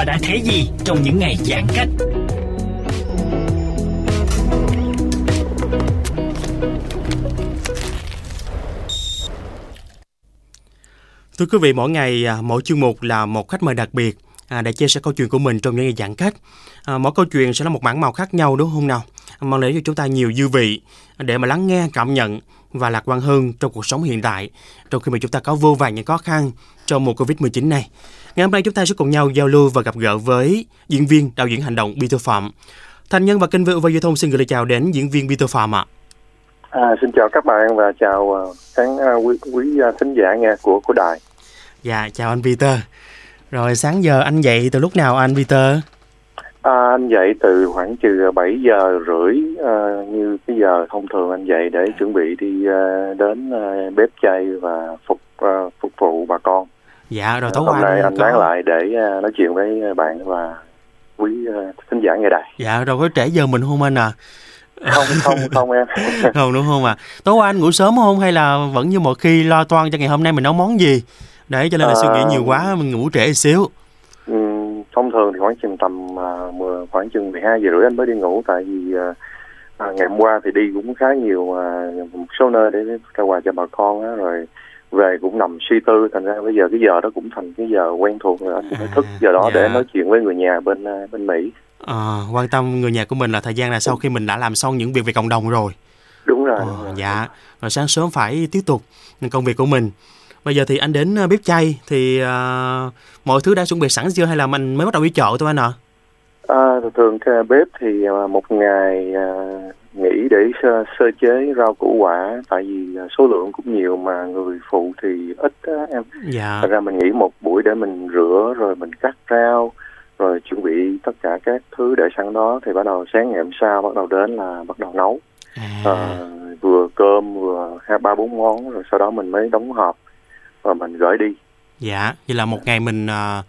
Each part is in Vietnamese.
Và đã thấy gì trong những ngày giãn cách? Thưa quý vị, mỗi ngày à, mỗi chuyên mục là một khách mời đặc biệt à, để chia sẻ câu chuyện của mình trong những ngày giãn cách. À, mỗi câu chuyện sẽ là một bản màu khác nhau đúng không nào? À, mang đến cho chúng ta nhiều dư vị để mà lắng nghe, cảm nhận và lạc quan hơn trong cuộc sống hiện tại, trong khi mà chúng ta có vô vàn những khó khăn trong mùa Covid-19 này. Ngày hôm nay chúng ta sẽ cùng nhau giao lưu và gặp gỡ với diễn viên, đạo diễn hành động Peter Phạm. Thành nhân và kênh VOV Giao thông xin gửi lời chào đến diễn viên Peter Phạm ạ. À, xin chào các bạn và chào uh, khán uh, quý, quý uh, thính giả nghe của của đài. Dạ, chào anh Peter. Rồi sáng giờ anh dậy từ lúc nào anh Peter? À, anh dậy từ khoảng trừ 7 giờ rưỡi uh, như cái giờ thông thường anh dậy để chuẩn bị đi uh, đến uh, bếp chay và phục uh, phục vụ bà con. Dạ, rồi tối Hôm qua nay anh có... lại để uh, nói chuyện với bạn và quý uh, thính giả nghe đài. Dạ, rồi có trễ giờ mình không anh à? Không không không em. không đúng không à? Tối qua anh ngủ sớm không hay là vẫn như mọi khi lo toan cho ngày hôm nay mình nấu món gì? Để cho nên là À. suy nghĩ nhiều quá mình ngủ trễ xíu. Ừm, thông thường thì khoảng chừng tầm uh, 10, khoảng chừng 12 giờ rưỡi anh mới đi ngủ tại vì uh, à, ngày hôm qua thì đi cũng khá nhiều uh, một số nơi để trao quà cho bà con á, rồi về cũng nằm suy tư thành ra bây giờ cái giờ đó cũng thành cái giờ quen thuộc rồi anh phải thức giờ đó dạ. để nói chuyện với người nhà bên uh, bên Mỹ À, quan tâm người nhà của mình là thời gian là sau khi mình đã làm xong những việc về cộng đồng rồi. đúng rồi, Ờ, đúng rồi. dạ, rồi sáng sớm phải tiếp tục công việc của mình. Bây giờ thì anh đến ờ, bếp chay thì ờ, mọi thứ đã chuẩn bị sẵn chưa hay là mình mới bắt đầu đi chợ thôi anh ạ? À, thường thường cái bếp thì à, một ngày à, nghỉ để sơ, sơ chế rau củ quả tại vì à, số lượng cũng nhiều mà người phụ thì ít á, em. Dạ. Thật ra mình nghỉ một buổi để mình rửa rồi mình cắt rau rồi chuẩn bị tất cả các thứ để sẵn đó thì bắt đầu sáng ngày hôm sau bắt đầu đến là bắt đầu nấu. À, Ờ, vừa cơm vừa hai ba bốn món rồi sau đó mình mới đóng hộp và mình gửi đi. Dạ, vậy là một ngày mình ờ,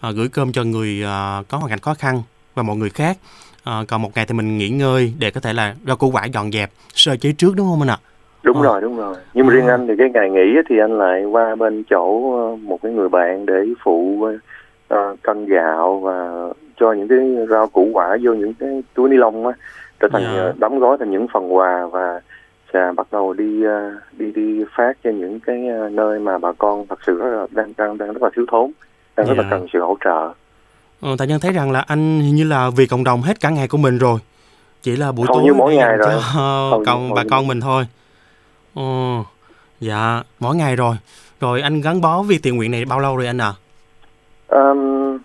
ờ, gửi cơm cho người ờ, có hoàn cảnh khó khăn và mọi người khác. Ờ, còn một ngày thì mình nghỉ ngơi để có thể là rau củ quả dọn dẹp, sơ chế trước đúng không anh ạ? đúng Ờ. rồi đúng rồi nhưng mà riêng anh thì cái ngày nghỉ thì anh lại qua bên chỗ ờ, một cái người bạn để phụ ờ, cân gạo và cho những cái rau củ quả vô những cái túi ni lông á trở thành Dạ. ờ, đóng gói thành những phần quà và sẽ bắt đầu đi ờ, đi đi phát cho những cái ờ, nơi mà bà con thật sự rất là, đang đang đang rất là thiếu thốn đang rất là Dạ. cần sự hỗ trợ Ờ, tại nhân thấy rằng là anh hình như là vì cộng đồng hết cả ngày của mình rồi. Chỉ là buổi Hầu tối như mỗi ngày rồi. cho hầu bà con mình thôi. Ờ, dạ, mỗi ngày rồi. Rồi anh gắn bó việc thiện nguyện này bao lâu rồi anh à? Ờm,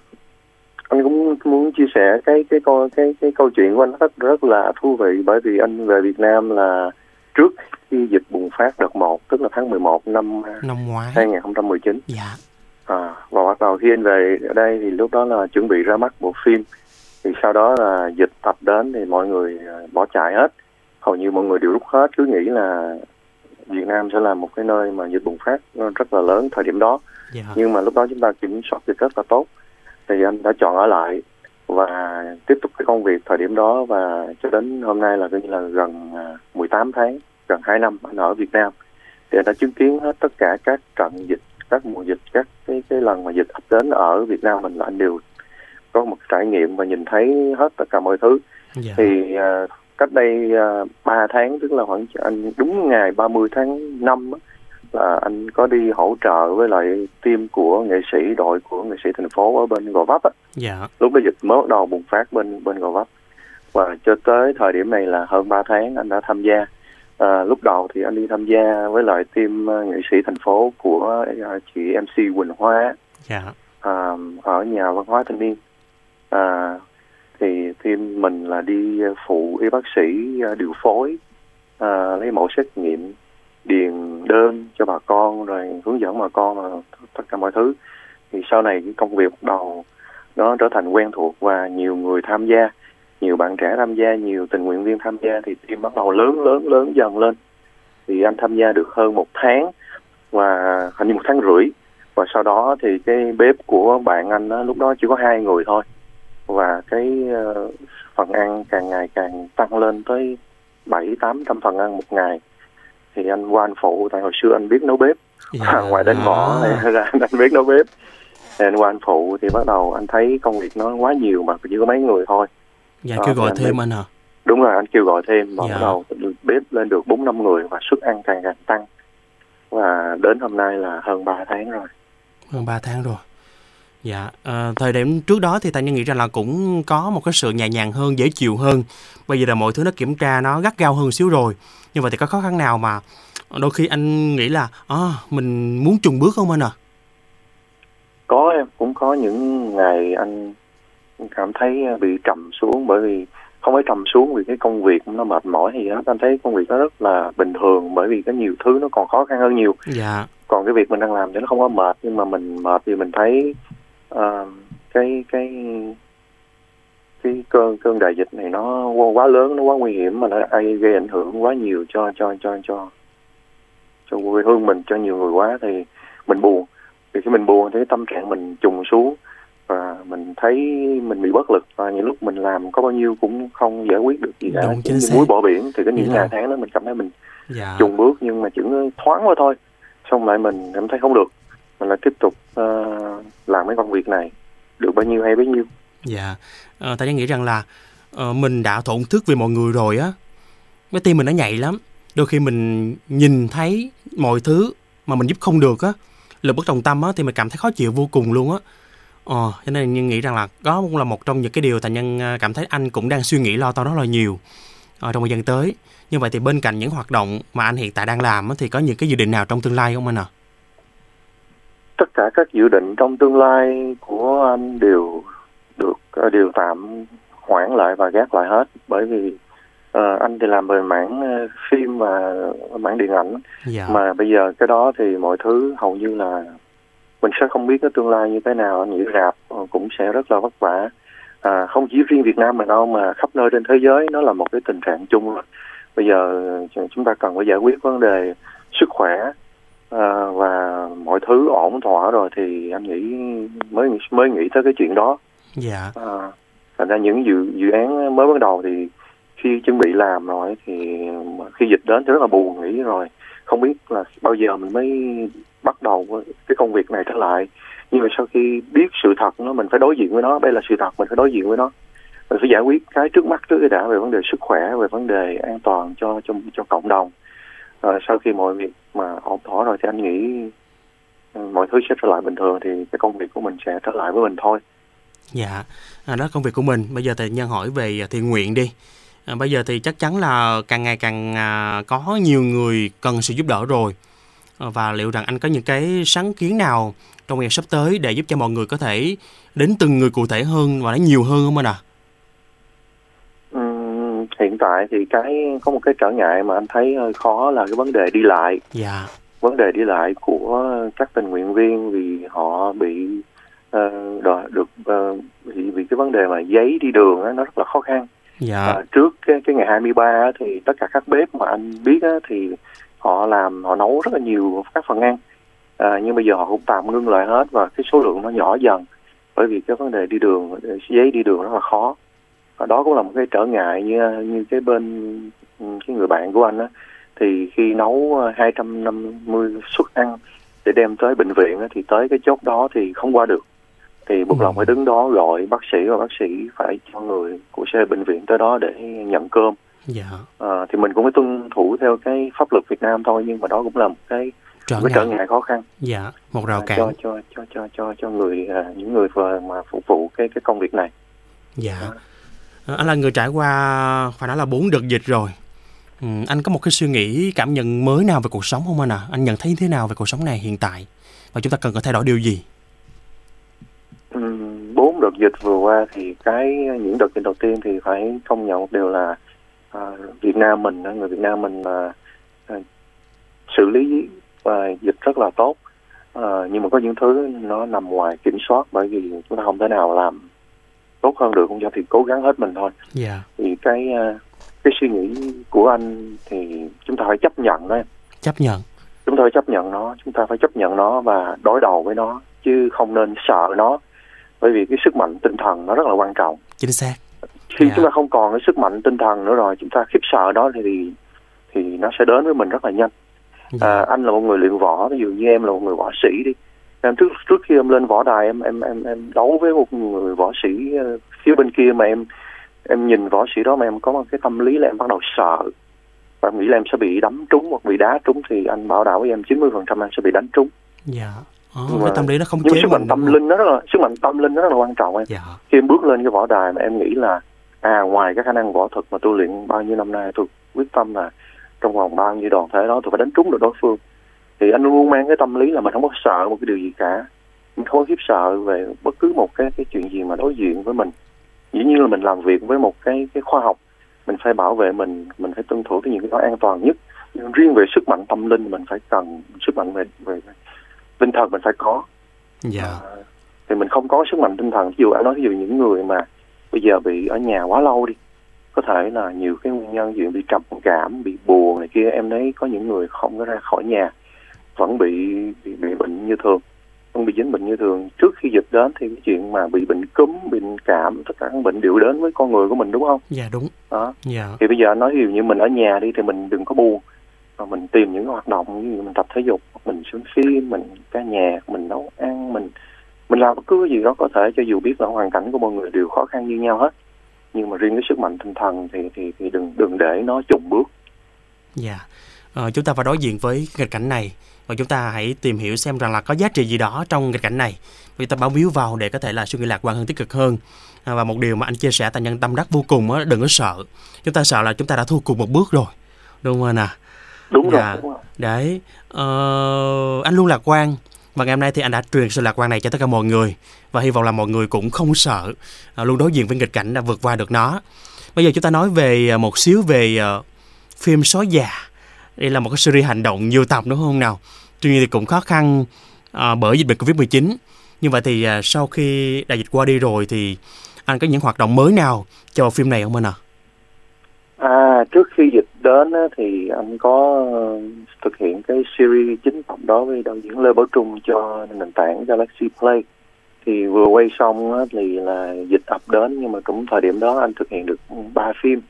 anh cũng muốn chia sẻ cái cái câu cái cái câu chuyện của anh rất rất là thú vị bởi vì anh về Việt Nam là trước khi dịch bùng phát đợt 1 tức là tháng 11 năm Năm ngoái. 2019 Dạ. À, và bắt đầu khi anh về ở đây thì lúc đó là chuẩn bị ra mắt bộ phim. Thì sau đó là dịch tập đến thì mọi người à, bỏ chạy hết. Hầu như mọi người đều rút hết cứ nghĩ là Việt Nam sẽ là một cái nơi mà dịch bùng phát rất là lớn thời điểm đó. Dạ. nhưng mà lúc đó chúng ta kiểm soát được rất là tốt. Thì anh đã chọn ở lại và tiếp tục cái công việc thời điểm đó và cho đến hôm nay là coi như là gần à, 18 tháng gần 2 năm anh ở Việt Nam. Thì anh đã chứng kiến hết tất cả các trận dịch các mùa dịch các cái cái lần mà dịch ập đến ở Việt Nam mình là anh đều có một trải nghiệm và nhìn thấy hết tất cả mọi thứ dạ. thì uh, cách đây uh, 3 tháng tức là khoảng anh đúng ngày 30 tháng 5 á, là anh có đi hỗ trợ với lại team của nghệ sĩ đội của nghệ sĩ thành phố ở bên Gò Vấp á. dạ lúc đó dịch mới bắt đầu bùng phát bên bên Gò Vấp và cho tới thời điểm này là hơn 3 tháng anh đã tham gia à, lúc đầu thì anh đi tham gia với lại team uh, nghệ sĩ thành phố của uh, chị MC Quỳnh Hoa. Dạ. À, ở nhà văn hóa thanh niên. À, thì team mình là đi phụ y bác sĩ à, điều phối à, lấy mẫu xét nghiệm điền đơn cho bà con rồi hướng dẫn bà con là tất cả mọi thứ. Thì sau này cái công việc bắt đầu nó trở thành quen thuộc và nhiều người tham gia nhiều bạn trẻ tham gia nhiều tình nguyện viên tham gia thì team bắt đầu lớn lớn lớn dần lên. Thì anh tham gia được hơn một tháng và hình như một tháng rưỡi. Và sau đó thì cái bếp của bạn anh đó, lúc đó chỉ có hai người thôi. Và cái uh, phần ăn càng ngày càng tăng lên tới bảy tám trăm phần ăn một ngày. Thì anh qua anh phụ tại hồi xưa anh biết nấu bếp. Dạ. ngoài đánh mỏ này ra anh biết nấu bếp. Thì anh qua anh phụ thì bắt đầu anh thấy công việc nó quá nhiều mà chỉ có mấy người thôi dạ Đó, kêu gọi anh thêm anh hả đúng rồi anh kêu gọi thêm. Và Dạ. bắt đầu bếp lên được bốn năm người và suất ăn càng càng tăng. Và đến hôm nay là hơn 3 tháng rồi. Hơn 3 tháng rồi. Dạ ờ, thời điểm trước đó thì tài nhân nghĩ rằng là cũng có một cái sự nhẹ nhàng hơn dễ chịu hơn. Bây giờ là mọi thứ nó kiểm tra nó gắt gao hơn xíu rồi. Nhưng mà thì có khó khăn nào mà đôi khi anh nghĩ là à, mình muốn chùng bước không anh à có em cũng có những ngày anh cảm thấy bị trầm xuống bởi vì không phải trầm xuống vì cái công việc nó mệt mỏi thì đó anh thấy công việc nó rất là bình thường bởi vì có nhiều thứ nó còn khó khăn hơn nhiều. Dạ. Còn cái việc mình đang làm thì nó không có mệt nhưng mà mình mệt thì mình thấy ờ, cái cái cái cơn cơn đại dịch này nó quá, lớn nó quá nguy hiểm mà nó gây ảnh hưởng quá nhiều cho cho cho cho cho quê hương mình cho nhiều người quá thì mình buồn. Thì khi mình buồn thì cái tâm trạng mình trùng xuống và mình thấy mình bị bất lực và những lúc mình làm có bao nhiêu cũng không giải quyết được gì cả. Đúng, chính như muối bỏ biển thì cái những ngày tháng đó mình cảm thấy mình dạ. chùng bước nhưng mà chỉ thoáng qua thôi. Xong lại mình cảm thấy không được. Mình lại tiếp tục ờ, làm cái công việc này. Được bao nhiêu hay bấy nhiêu. Dạ, Tài nhân nghĩ rằng là ờ, mình đã thổn thức vì mọi người rồi á. Cái tim mình nó nhạy lắm. Đôi khi mình nhìn thấy mọi thứ mà mình giúp không được á, lực bất tòng tâm á, thì mình cảm thấy khó chịu vô cùng luôn á. Ờ, cho nên nhân nghĩ rằng là đó cũng là một trong những cái điều Tài nhân ờ, cảm thấy anh cũng đang suy nghĩ lo toan rất là nhiều ờ, trong thời gian tới. Như vậy thì bên cạnh những hoạt động mà anh hiện tại đang làm thì có những cái dự định nào trong tương lai không anh ạ? tất cả các dự định trong tương lai của anh đều được ờ, đều tạm hoãn lại và gác lại hết bởi vì ờ, anh thì làm về mảng phim và mảng điện ảnh Dạ. mà bây giờ cái đó thì mọi thứ hầu như là mình sẽ không biết cái tương lai như thế nào. Anh nghĩ rạp ờ, cũng sẽ rất là vất vả. À, không chỉ riêng Việt Nam mình đâu mà khắp nơi trên thế giới nó là một cái tình trạng chung rồi. Bây giờ ờ, chúng ta cần phải giải quyết vấn đề sức khỏe à, và mọi thứ ổn thỏa rồi thì anh nghĩ mới mới nghĩ tới cái chuyện đó. Dạ. À, thành ra những dự dự án mới bắt đầu thì khi chuẩn bị làm rồi thì mà khi dịch đến thì rất là buồn nghĩ rồi. Không biết là bao giờ mình mới bắt đầu cái công việc này trở lại nhưng mà sau khi biết sự thật nó mình phải đối diện với nó đây là sự thật mình phải đối diện với nó mình phải giải quyết cái trước mắt trước cái đã về vấn đề sức khỏe về vấn đề an toàn cho cho cho cộng đồng à, sau khi mọi việc mà ổn thỏa rồi thì anh nghĩ ừ, mọi thứ sẽ trở lại bình thường thì cái công việc của mình sẽ trở lại với mình thôi Dạ, à, đó công việc của mình. Bây giờ thì nhân hỏi về thiện nguyện đi. À, bây giờ thì chắc chắn là càng ngày càng à, có nhiều người cần sự giúp đỡ rồi. À, và liệu rằng anh có những cái sáng kiến nào trong ngày sắp tới để giúp cho mọi người có thể đến từng người cụ thể hơn và nó nhiều hơn không anh ạ? Ừm, hiện tại thì cái có một cái trở ngại mà anh thấy hơi khó là cái vấn đề đi lại. Dạ, vấn đề đi lại của các tình nguyện viên vì họ bị ờ, đòi được ờ, vì, vì cái vấn đề mà giấy đi đường nó rất là khó khăn. Dạ, À, trước cái, cái ngày 23 á, thì tất cả các bếp mà anh biết á, thì họ làm họ nấu rất là nhiều các phần ăn. À, nhưng bây giờ họ cũng tạm ngưng lại hết và cái số lượng nó nhỏ dần bởi vì cái vấn đề đi đường giấy đi đường rất là khó. Và đó cũng là một cái trở ngại như như cái bên ừ, cái người bạn của anh á. Thì khi nấu ờ, 250 suất ăn để đem tới bệnh viện á, thì tới cái chốt đó thì không qua được. Thì buộc Ừ. lòng phải đứng đó gọi bác sĩ và bác sĩ phải cho người của xe bệnh viện tới đó để nhận cơm dạ Ờ, thì mình cũng phải tuân thủ theo cái pháp luật Việt Nam thôi nhưng mà đó cũng là một cái, trở một cái trở ngại ngại khó khăn dạ một rào à, cản cho cho cho cho cho cho người à, những người mà mà phục vụ cái cái công việc này Dạ. Ờ, Anh là người trải qua phải nói là bốn đợt dịch rồi. Ừ, anh có một cái suy nghĩ cảm nhận mới nào về cuộc sống không anh ạ? Anh nhận thấy thế nào về cuộc sống này hiện tại? Và chúng ta cần có thay đổi điều gì? Ừm, bốn đợt dịch vừa qua thì cái những đợt dịch đầu tiên thì phải công nhận một điều là à, Việt Nam mình người Việt Nam mình à, xử lý à, dịch rất là tốt à, nhưng mà có những thứ nó nằm ngoài kiểm soát bởi vì chúng ta không thể nào làm tốt hơn được không cho thì cố gắng hết mình thôi Dạ. thì cái à, cái suy nghĩ của anh thì chúng ta phải chấp nhận đó. Chấp nhận. chúng ta phải chấp nhận nó chúng ta phải chấp nhận nó và đối đầu với nó chứ không nên sợ nó bởi vì cái sức mạnh tinh thần nó rất là quan trọng Chính xác. Khi Dạ. chúng ta không còn cái sức mạnh tinh thần nữa rồi chúng ta khiếp sợ đó thì thì, nó sẽ đến với mình rất là nhanh Dạ. à, anh là một người luyện võ ví dụ như em là một người võ sĩ đi em trước trước khi em lên võ đài em em em em đấu với một người võ sĩ ờ, phía bên kia mà em em nhìn võ sĩ đó mà em có một cái tâm lý là em bắt đầu sợ và em nghĩ là em sẽ bị đấm trúng hoặc bị đá trúng thì anh bảo đảm với em 90% em sẽ bị đánh trúng Dạ. Ờ, Nhưng cái mà- tâm lý nó không nhưng chế sức mạnh tâm linh nó rất là sức mạnh tâm linh nó rất là quan trọng em Dạ. khi em bước lên cái võ đài mà em nghĩ là à ngoài cái khả năng võ thuật mà tôi luyện bao nhiêu năm nay tôi quyết tâm là trong vòng bao nhiêu đoàn thể đó tôi phải đánh trúng được đối phương. Thì anh luôn mang cái tâm lý là mình không có sợ một cái điều gì cả. Mình không có khiếp sợ về bất cứ một cái cái chuyện gì mà đối diện với mình. Dĩ nhiên là mình làm việc với một cái cái khoa học mình phải bảo vệ mình mình phải tuân thủ cái những cái đó an toàn nhất. Nhưng riêng về sức mạnh tâm linh mình phải cần sức mạnh về về tinh thần mình phải có. Dạ. thì mình không có sức mạnh tinh thần. Ví dụ anh nói ví dụ những người mà bây giờ bị ở nhà quá lâu đi. Có thể là nhiều cái nguyên nhân dụ bị trầm cảm bị buồn này kia em thấy có những người không có ra khỏi nhà vẫn bị bị, bị bệnh như thường. Không bị dính bệnh như thường. Trước khi dịch đến thì cái chuyện mà bị bệnh cúm bệnh cảm tất cả các bệnh đều đến với con người của mình đúng không? Dạ đúng. đó. Dạ. thì bây giờ nói ví dụ như mình ở nhà đi thì mình đừng có buồn mà mình tìm những hoạt động như mình tập thể dục mình xem phim mình ca nhạc mình nấu ăn mình mình làm bất cứ cái gì đó có thể cho dù biết là hoàn cảnh của mọi người đều khó khăn như nhau hết nhưng mà riêng cái sức mạnh tinh thần thì thì thì đừng đừng để nó chùng bước Dạ. Ờ, chúng ta phải đối diện với nghịch cảnh này và chúng ta hãy tìm hiểu xem rằng là có giá trị gì đó trong nghịch cảnh này. Vì ta bám víu vào để có thể là suy nghĩ lạc quan hơn, tích cực hơn. À, và một điều mà anh chia sẻ tại nhân tâm đắc vô cùng á, đừng có sợ. Chúng ta sợ là chúng ta đã thua cuộc một bước rồi. Đúng không anh à? đúng Dạ. rồi đúng rồi Đấy, ờ, anh luôn lạc quan và ngày hôm nay thì anh đã truyền sự lạc quan này cho tất cả mọi người và hy vọng là mọi người cũng không sợ, à, luôn đối diện với nghịch cảnh đã vượt qua được nó. Bây giờ chúng ta nói về à, một xíu về à, phim Sói già. Đây là một cái series hành động nhiều tập đúng không nào? Tuy nhiên thì cũng khó khăn bởi dịch bệnh Covid-19. Như vậy thì sau khi đại dịch qua đi rồi thì anh có những hoạt động mới nào cho phim này không anh ạ? à trước khi dịch đến thì anh có ờ, thực hiện cái series chính tập đó với đạo diễn Lê Bảo Trung cho nền tảng Galaxy Play. Thì vừa quay xong thì là dịch ập đến nhưng mà cũng thời điểm đó anh thực hiện được ba phim.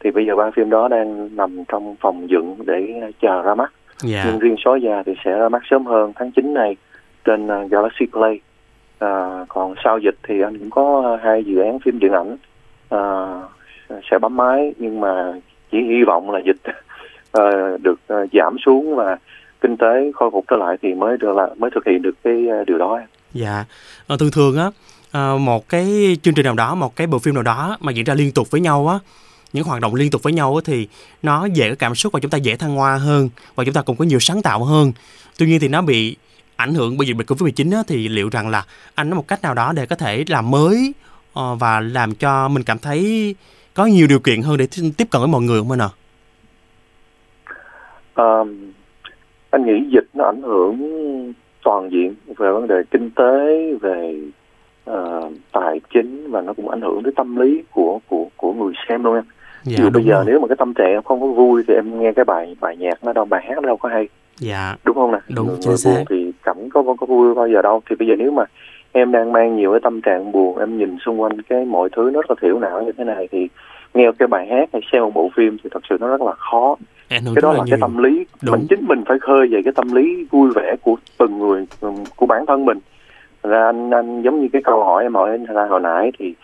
Thì bây giờ ba phim đó đang nằm trong phòng dựng để chờ ra mắt. Dạ. nhưng riêng sói già thì sẽ ra mắt sớm hơn tháng 9 này trên uh, Galaxy Play. À, còn sau dịch thì anh cũng có hai dự án phim điện ảnh à, sẽ bấm máy nhưng mà chỉ hy vọng là dịch uh, được uh, giảm xuống và kinh tế khôi phục trở lại thì mới được là mới thực hiện được cái uh, điều đó Dạ, à, thường thường á à, một cái chương trình nào đó, một cái bộ phim nào đó mà diễn ra liên tục với nhau á, những hoạt động liên tục với nhau á thì nó dễ có cảm xúc và chúng ta dễ thăng hoa hơn và chúng ta cũng có nhiều sáng tạo hơn. Tuy nhiên thì nó bị ảnh hưởng bởi dịch bệnh Covid-19 á, thì liệu rằng là anh có một cách nào đó để có thể làm mới và làm cho mình cảm thấy có nhiều điều kiện hơn để tiếp cận với mọi người không anh ạ? Ờ, anh nghĩ dịch nó ảnh hưởng toàn diện về vấn đề kinh tế về ờ, tài chính và nó cũng ảnh hưởng tới tâm lý của của của người xem luôn em Dạ, dụ bây giờ rồi. nếu mà cái tâm trạng em không có vui thì em nghe cái bài bài nhạc nó đâu bài hát nó đâu có hay Dạ, đúng không nè Đúng, người, chính người xác. thì cảnh có có vui bao giờ đâu thì bây giờ nếu mà em đang mang nhiều cái tâm trạng buồn em nhìn xung quanh cái mọi thứ nó rất là thiểu não như thế này thì nghe cái bài hát hay xem một bộ phim thì thật sự nó rất là khó. Hưởng cái đó là là nhiều cái tâm lý Đúng. mình chính mình phải khơi về cái tâm lý vui vẻ của từng người của bản thân mình. Ra anh anh giống như cái câu hỏi em hỏi ra hồi nãy thì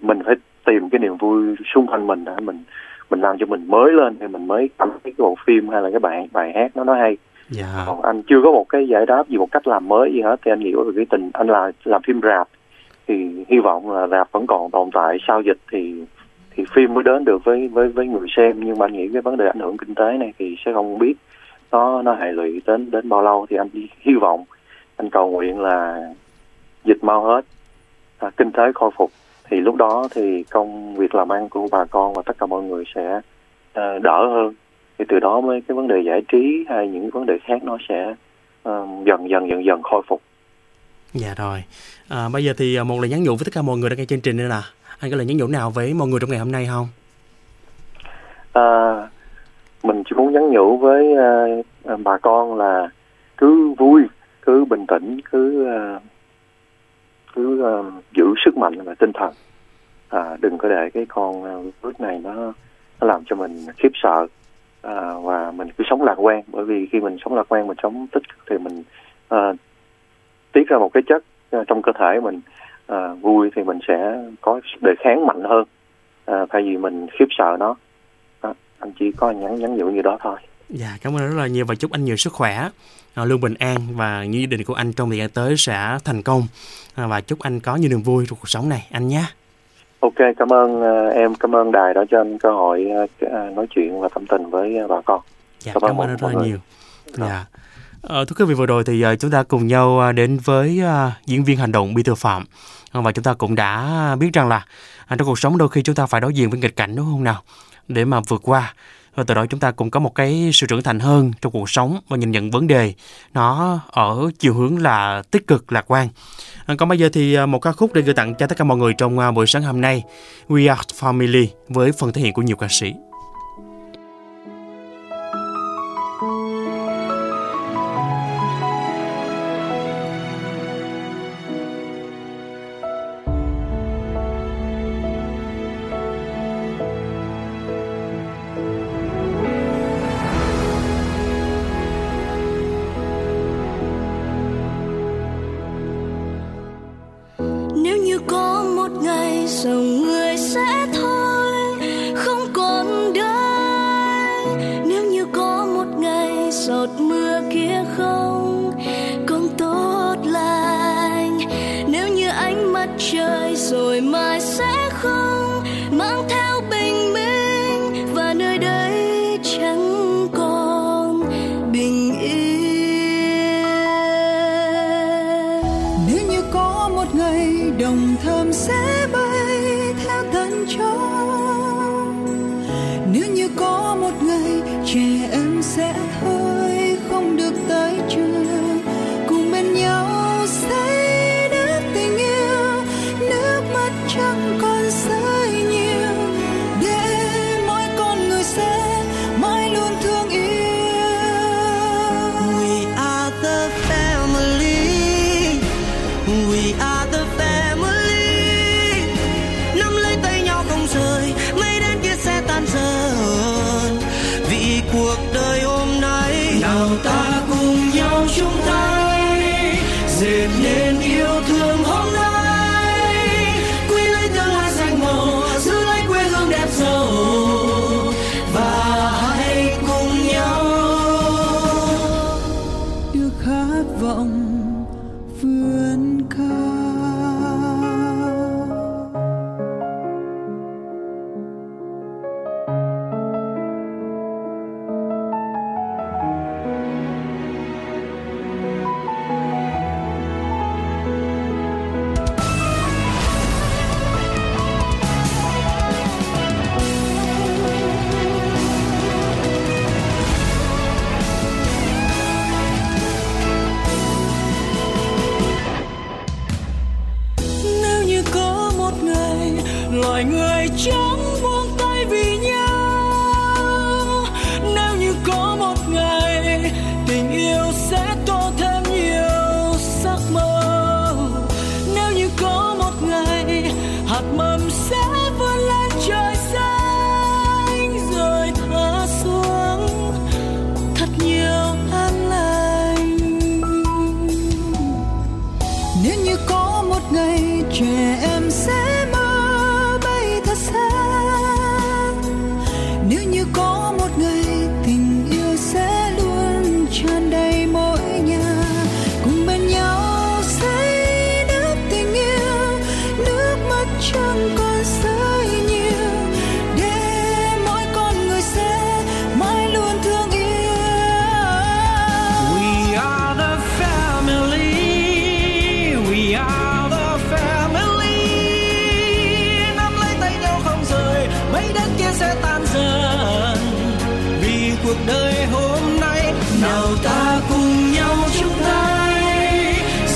mình phải tìm cái niềm vui xung quanh mình đã mình mình làm cho mình mới lên thì mình mới cảm thấy cái bộ phim hay là cái bài bài hát nó nó hay dạ. Còn anh chưa có một cái giải đáp gì một cách làm mới gì hết thì anh hiểu về cái tình anh là làm phim rạp thì hy vọng là rạp vẫn còn tồn tại. Sau dịch thì thì phim mới đến được với với với người xem nhưng mà anh nghĩ cái vấn đề ảnh hưởng kinh tế này thì sẽ không biết nó nó hệ lụy đến đến bao lâu. Thì anh hy vọng anh cầu nguyện là dịch mau hết à, kinh tế khôi phục. Thì lúc đó thì công việc làm ăn của bà con và tất cả mọi người sẽ uh, đỡ hơn thì từ đó mới cái vấn đề giải trí hay những vấn đề khác nó sẽ ờ, dần dần dần dần khôi phục. Dạ rồi. À, bây giờ thì à, một lời nhắn nhủ với tất cả mọi người đang nghe chương trình nữa nè. Anh có lời nhắn nhủ nào với mọi người trong ngày hôm nay không? À, mình chỉ muốn nhắn nhủ với à, bà con là cứ vui, cứ bình tĩnh, cứ à, cứ à, giữ sức mạnh và tinh thần. À, đừng có để cái con virus này nó nó làm cho mình khiếp sợ à, và mình cứ sống lạc quan bởi vì khi mình sống lạc quan mình sống tích cực thì mình à, tiết ra một cái chất à, trong cơ thể mình à, vui thì mình sẽ có đề kháng mạnh hơn à, thay vì mình khiếp sợ nó. À, anh chỉ có nhắn nhắn nhủ như đó thôi. Dạ, cảm ơn rất là nhiều và chúc anh nhiều sức khỏe, à, luôn bình an và như gia đình của anh trong thời gian tới sẽ thành công. À, và chúc anh có nhiều niềm vui trong cuộc sống này. Anh nhé ok cảm ơn à, em cảm ơn đài đã cho anh cơ hội k- à, nói chuyện và tâm tình với bà con. Dạ, Cảm cảm, ơn rất là nhiều. Dạ. Ờ, thưa quý vị vừa rồi thì ờ, chúng ta cùng nhau ờ, đến với ờ, diễn viên hành động Peter Phạm. Ờ, và chúng ta cũng đã biết rằng là à, trong cuộc sống đôi khi chúng ta phải đối diện với nghịch cảnh đúng không nào? Để mà vượt qua và từ đó chúng ta cũng có một cái sự trưởng thành hơn trong cuộc sống và nhìn nhận vấn đề nó ở chiều hướng là tích cực, lạc quan. À, còn bây giờ thì à, một ca khúc để gửi tặng cho tất cả mọi người trong à, buổi sáng hôm nay, We Are Family với phần thể hiện của nhiều ca sĩ. Có một ngày dòng người sẽ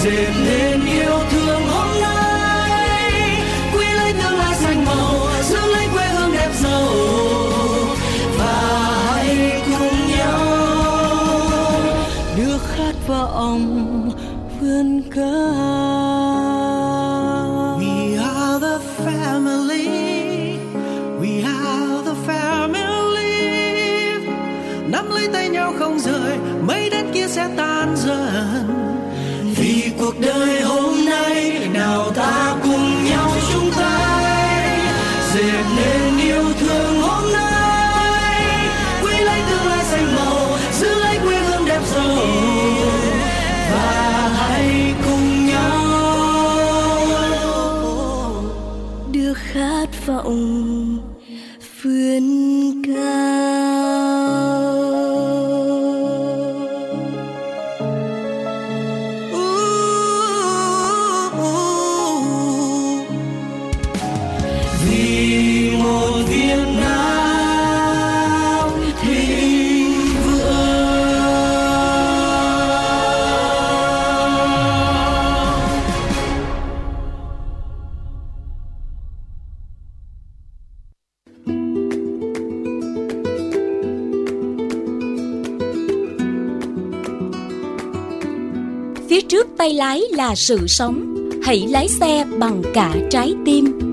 sitting tay lái là sự sống. Hãy lái xe bằng cả trái tim.